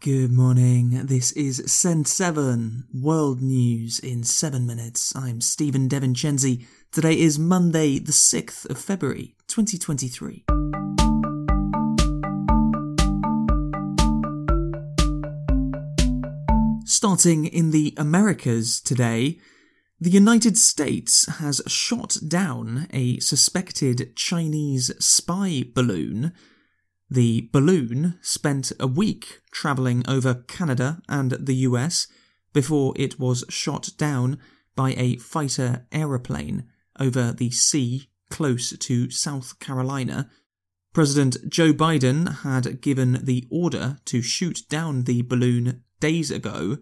Good morning. This is Send 7 World News in 7 minutes. I'm Stephen Devincenzi. Today is Monday, the 6th of February, 2023. Starting in the Americas today, the United States has shot down a suspected Chinese spy balloon. The balloon spent a week travelling over Canada and the US before it was shot down by a fighter aeroplane over the sea close to South Carolina. President Joe Biden had given the order to shoot down the balloon days ago.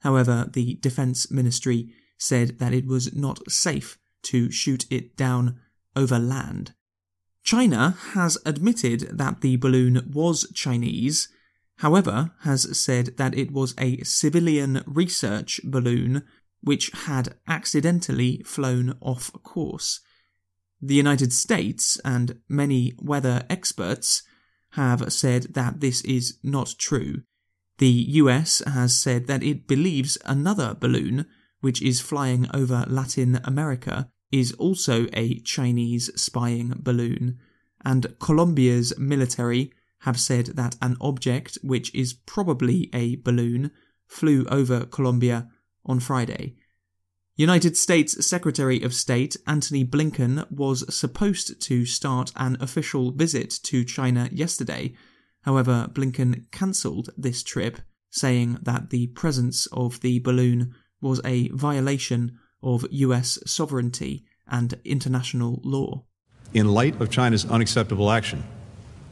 However, the Defense Ministry said that it was not safe to shoot it down over land. China has admitted that the balloon was Chinese, however, has said that it was a civilian research balloon which had accidentally flown off course. The United States and many weather experts have said that this is not true. The US has said that it believes another balloon, which is flying over Latin America, is also a Chinese spying balloon, and Colombia's military have said that an object, which is probably a balloon, flew over Colombia on Friday. United States Secretary of State Antony Blinken was supposed to start an official visit to China yesterday. However, Blinken cancelled this trip, saying that the presence of the balloon was a violation of US sovereignty and international law. In light of China's unacceptable action,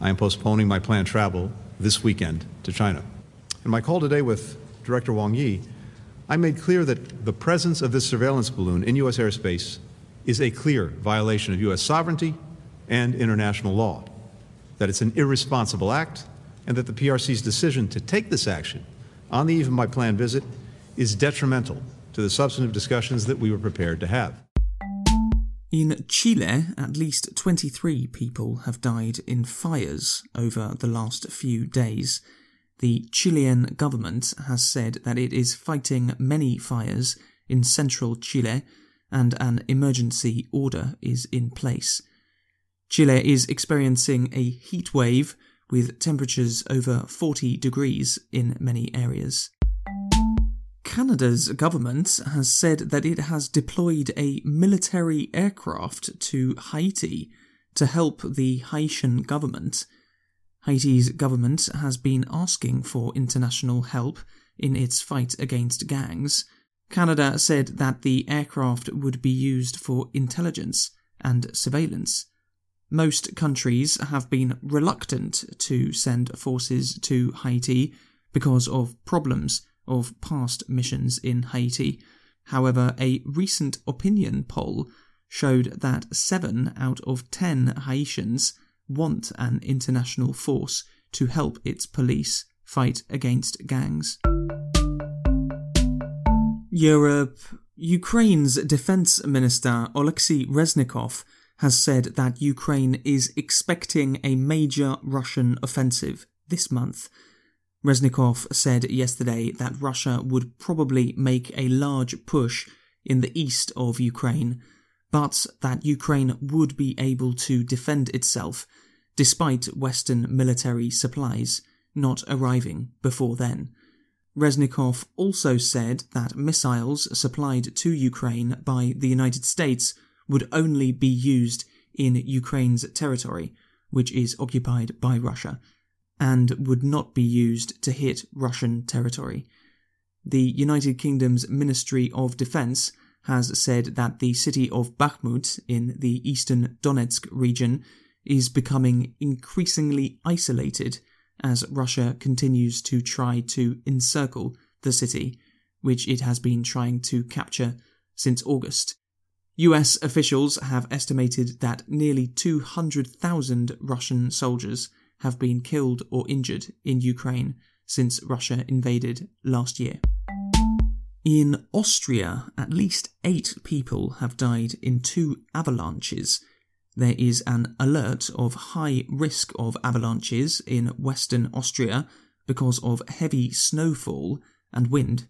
I am postponing my planned travel this weekend to China. In my call today with Director Wang Yi, I made clear that the presence of this surveillance balloon in U.S. airspace is a clear violation of U.S. sovereignty and international law, that it's an irresponsible act, and that the PRC's decision to take this action on the eve of my planned visit is detrimental to the substantive discussions that we were prepared to have. In Chile, at least 23 people have died in fires over the last few days. The Chilean government has said that it is fighting many fires in central Chile and an emergency order is in place. Chile is experiencing a heat wave with temperatures over 40 degrees in many areas. Canada's government has said that it has deployed a military aircraft to Haiti to help the Haitian government. Haiti's government has been asking for international help in its fight against gangs. Canada said that the aircraft would be used for intelligence and surveillance. Most countries have been reluctant to send forces to Haiti because of problems of past missions in Haiti. However, a recent opinion poll showed that 7 out of 10 Haitians want an international force to help its police fight against gangs. Europe. Ukraine's defense minister Oleksiy Reznikov has said that Ukraine is expecting a major Russian offensive this month. Reznikov said yesterday that Russia would probably make a large push in the east of Ukraine, but that Ukraine would be able to defend itself despite Western military supplies not arriving before then. Reznikov also said that missiles supplied to Ukraine by the United States would only be used in Ukraine's territory, which is occupied by Russia, and would not be used to hit Russian territory. The United Kingdom's Ministry of Defense has said that the city of Bakhmut in the eastern Donetsk region is becoming increasingly isolated as Russia continues to try to encircle the city, which it has been trying to capture since August. US officials have estimated that nearly 200,000 Russian soldiers have been killed or injured in Ukraine since Russia invaded last year. In Austria, at least eight people have died in two avalanches. There is an alert of high risk of avalanches in western Austria because of heavy snowfall and wind.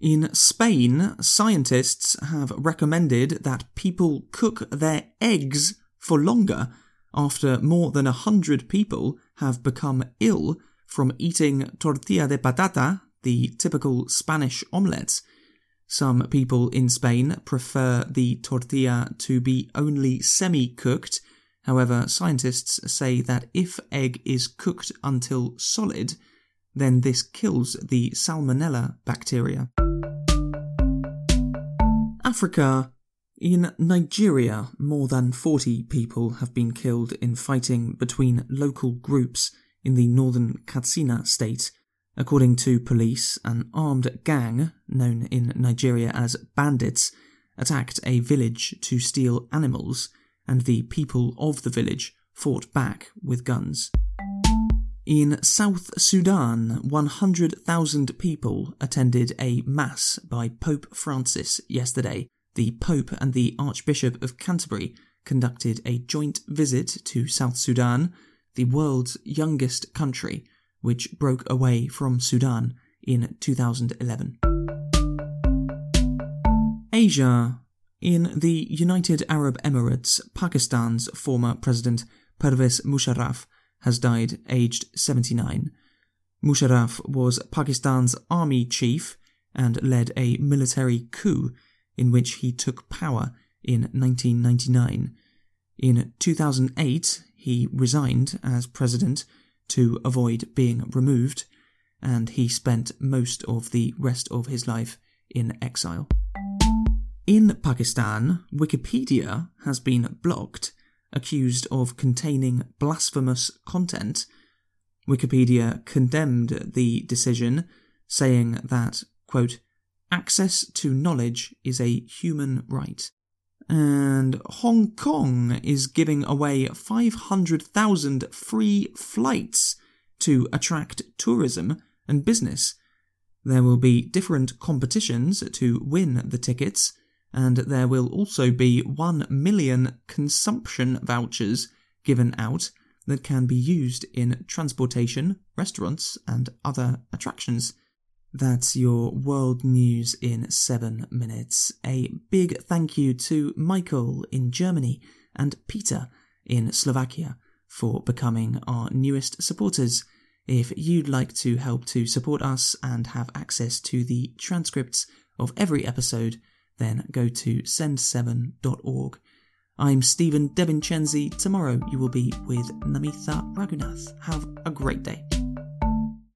In Spain, scientists have recommended that people cook their eggs for longer after more than a hundred people have become ill from eating tortilla de patata, the typical Spanish omelette. Some people in Spain prefer the tortilla to be only semi cooked. However, scientists say that if egg is cooked until solid, then this kills the salmonella bacteria. Africa. In Nigeria, more than 40 people have been killed in fighting between local groups in the northern Katsina state. According to police, an armed gang, known in Nigeria as bandits, attacked a village to steal animals, and the people of the village fought back with guns. In South Sudan, 100,000 people attended a mass by Pope Francis yesterday. The Pope and the Archbishop of Canterbury conducted a joint visit to South Sudan, the world's youngest country, which broke away from Sudan in 2011. Asia. In the United Arab Emirates, Pakistan's former president Pervez Musharraf has died aged 79. Musharraf was Pakistan's army chief and led a military coup in which he took power in 1999. In 2008, he resigned as president to avoid being removed, and he spent most of the rest of his life in exile. In Pakistan, Wikipedia has been blocked accused of containing blasphemous content. Wikipedia condemned the decision, saying that, quote, access to knowledge is a human right. And Hong Kong is giving away 500,000 free flights to attract tourism and business. There will be different competitions to win the tickets, and there will also be 1 million consumption vouchers given out that can be used in transportation, restaurants, and other attractions. That's your world news in seven minutes. A big thank you to Michael in Germany and Peter in Slovakia for becoming our newest supporters. If you'd like to help to support us and have access to the transcripts of every episode, then go to send7.org. I'm Stephen DeVincenzi. Tomorrow you will be with Namitha Raghunath. Have a great day.